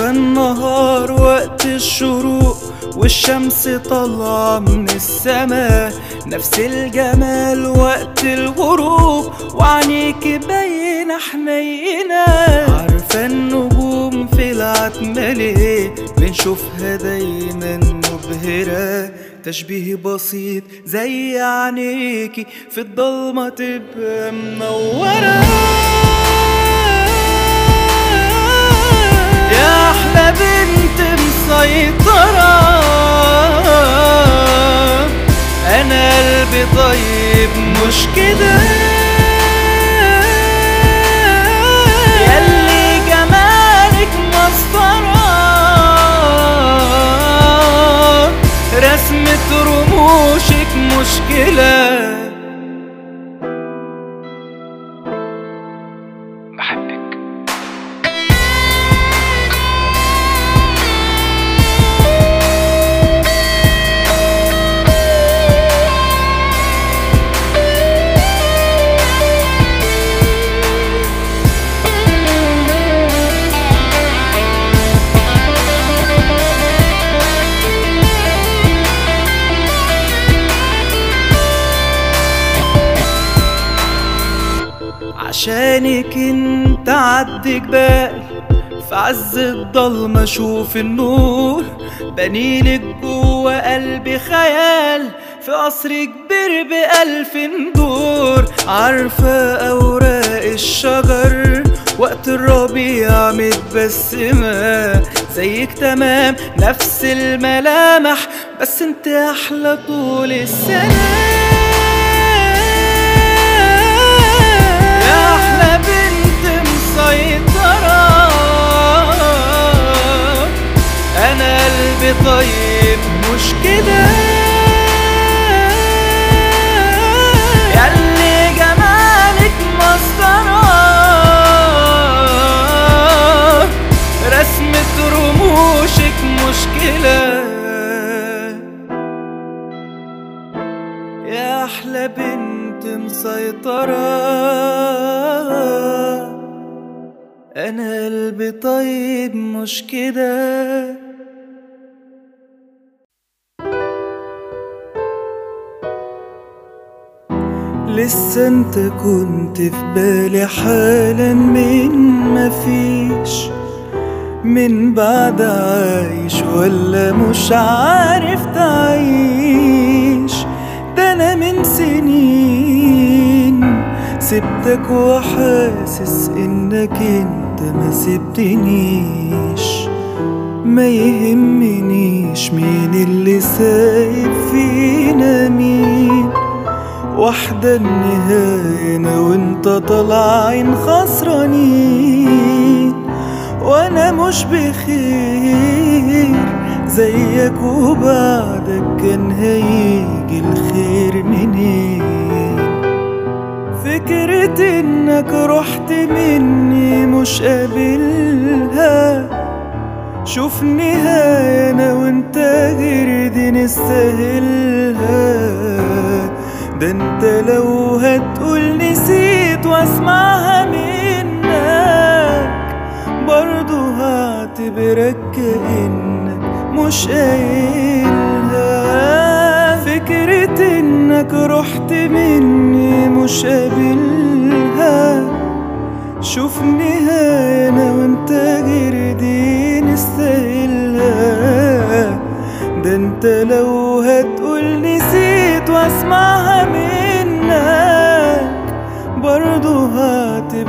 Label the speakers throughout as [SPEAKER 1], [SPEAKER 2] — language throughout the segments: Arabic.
[SPEAKER 1] النهار وقت الشروق والشمس طالعة من السماء نفس الجمال وقت الغروب وعنيك باينة حنينة. عارفة النجوم في العتمة ليه بنشوفها دايما مبهرة؟ تشبيه بسيط زي عينيكي في الضلمة تبقى منورة. أحلى بنت مسيطرة. أنا قلبي طيب مش كده. ياللي جمالك مسطرة. رسمة رموشك مشكلة. عشانك انت عد جبال في عز الضلمة أشوف النور. بنيلك جوا قلبي خيال في قصر كبير بألف دور عارفة أوراق الشجر وقت الربيع متبسمة زيك تمام. نفس الملامح بس انت أحلى طول السنة. طيب مش كده. ياللي جمالك مسطرة. رسمة رموشك مشكلة. يا أحلى بنت مسيطرة. أنا قلبي طيب مش كده. لسه انت كنت في بالي حالا من مفيش من بعد عايش ولا مش عارف تعيش. ده أنا من سنين سبتك وحاسس إنك أنت ما سبتنيش. ما يهمنيش مين اللي سايب فينا مين. واحدة النهاية أنا وأنت طالعين خسرانين. وأنا مش بخير زيك وبعدك كان هيجي الخير منين. فكرة إنك رحت مني مش قابلها. شوف نهاية أنا وأنت غير دي نستاهلها. ده انت لو هتقول نسيت واسمعها منك برضو هعتبرك كأنك مش قايلها. فكرة إنك رحت مني مش قابلها. شوف نهاية أنا وأنت غير دي نستاهلها. ده انت لو هتقول نسيت واسمعها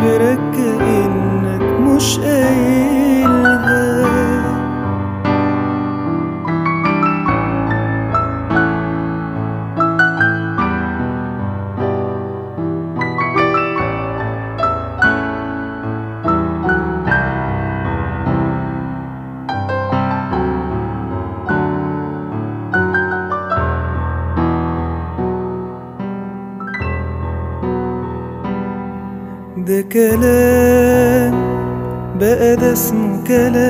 [SPEAKER 1] هعتبرك كأنك مش قايلها ده كلام بقى ده اسمه كلام.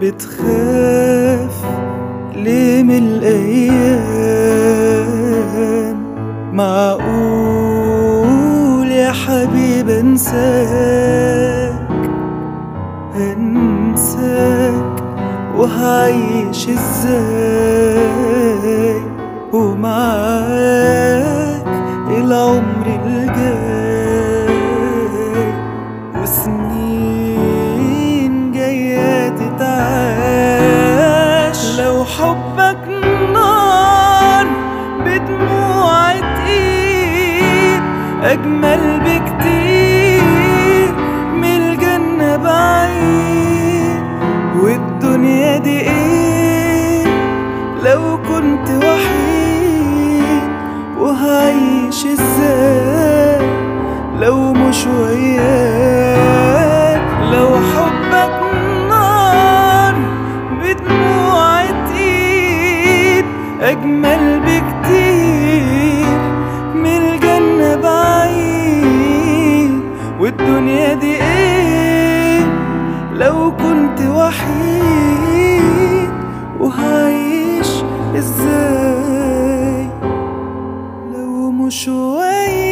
[SPEAKER 1] بتخاف ليه من الأيام؟ معقول يا حبيب أنساك وهعيش إزاي؟ ومعاك حبك نار بدموع تقيل أجمل بكتير من الجنة بعيد. والدنيا دي إيه لو كنت وحيد وهعيش إزاي لو مش وياك؟ وحيد وهعيش إزاي؟ لو مش وياك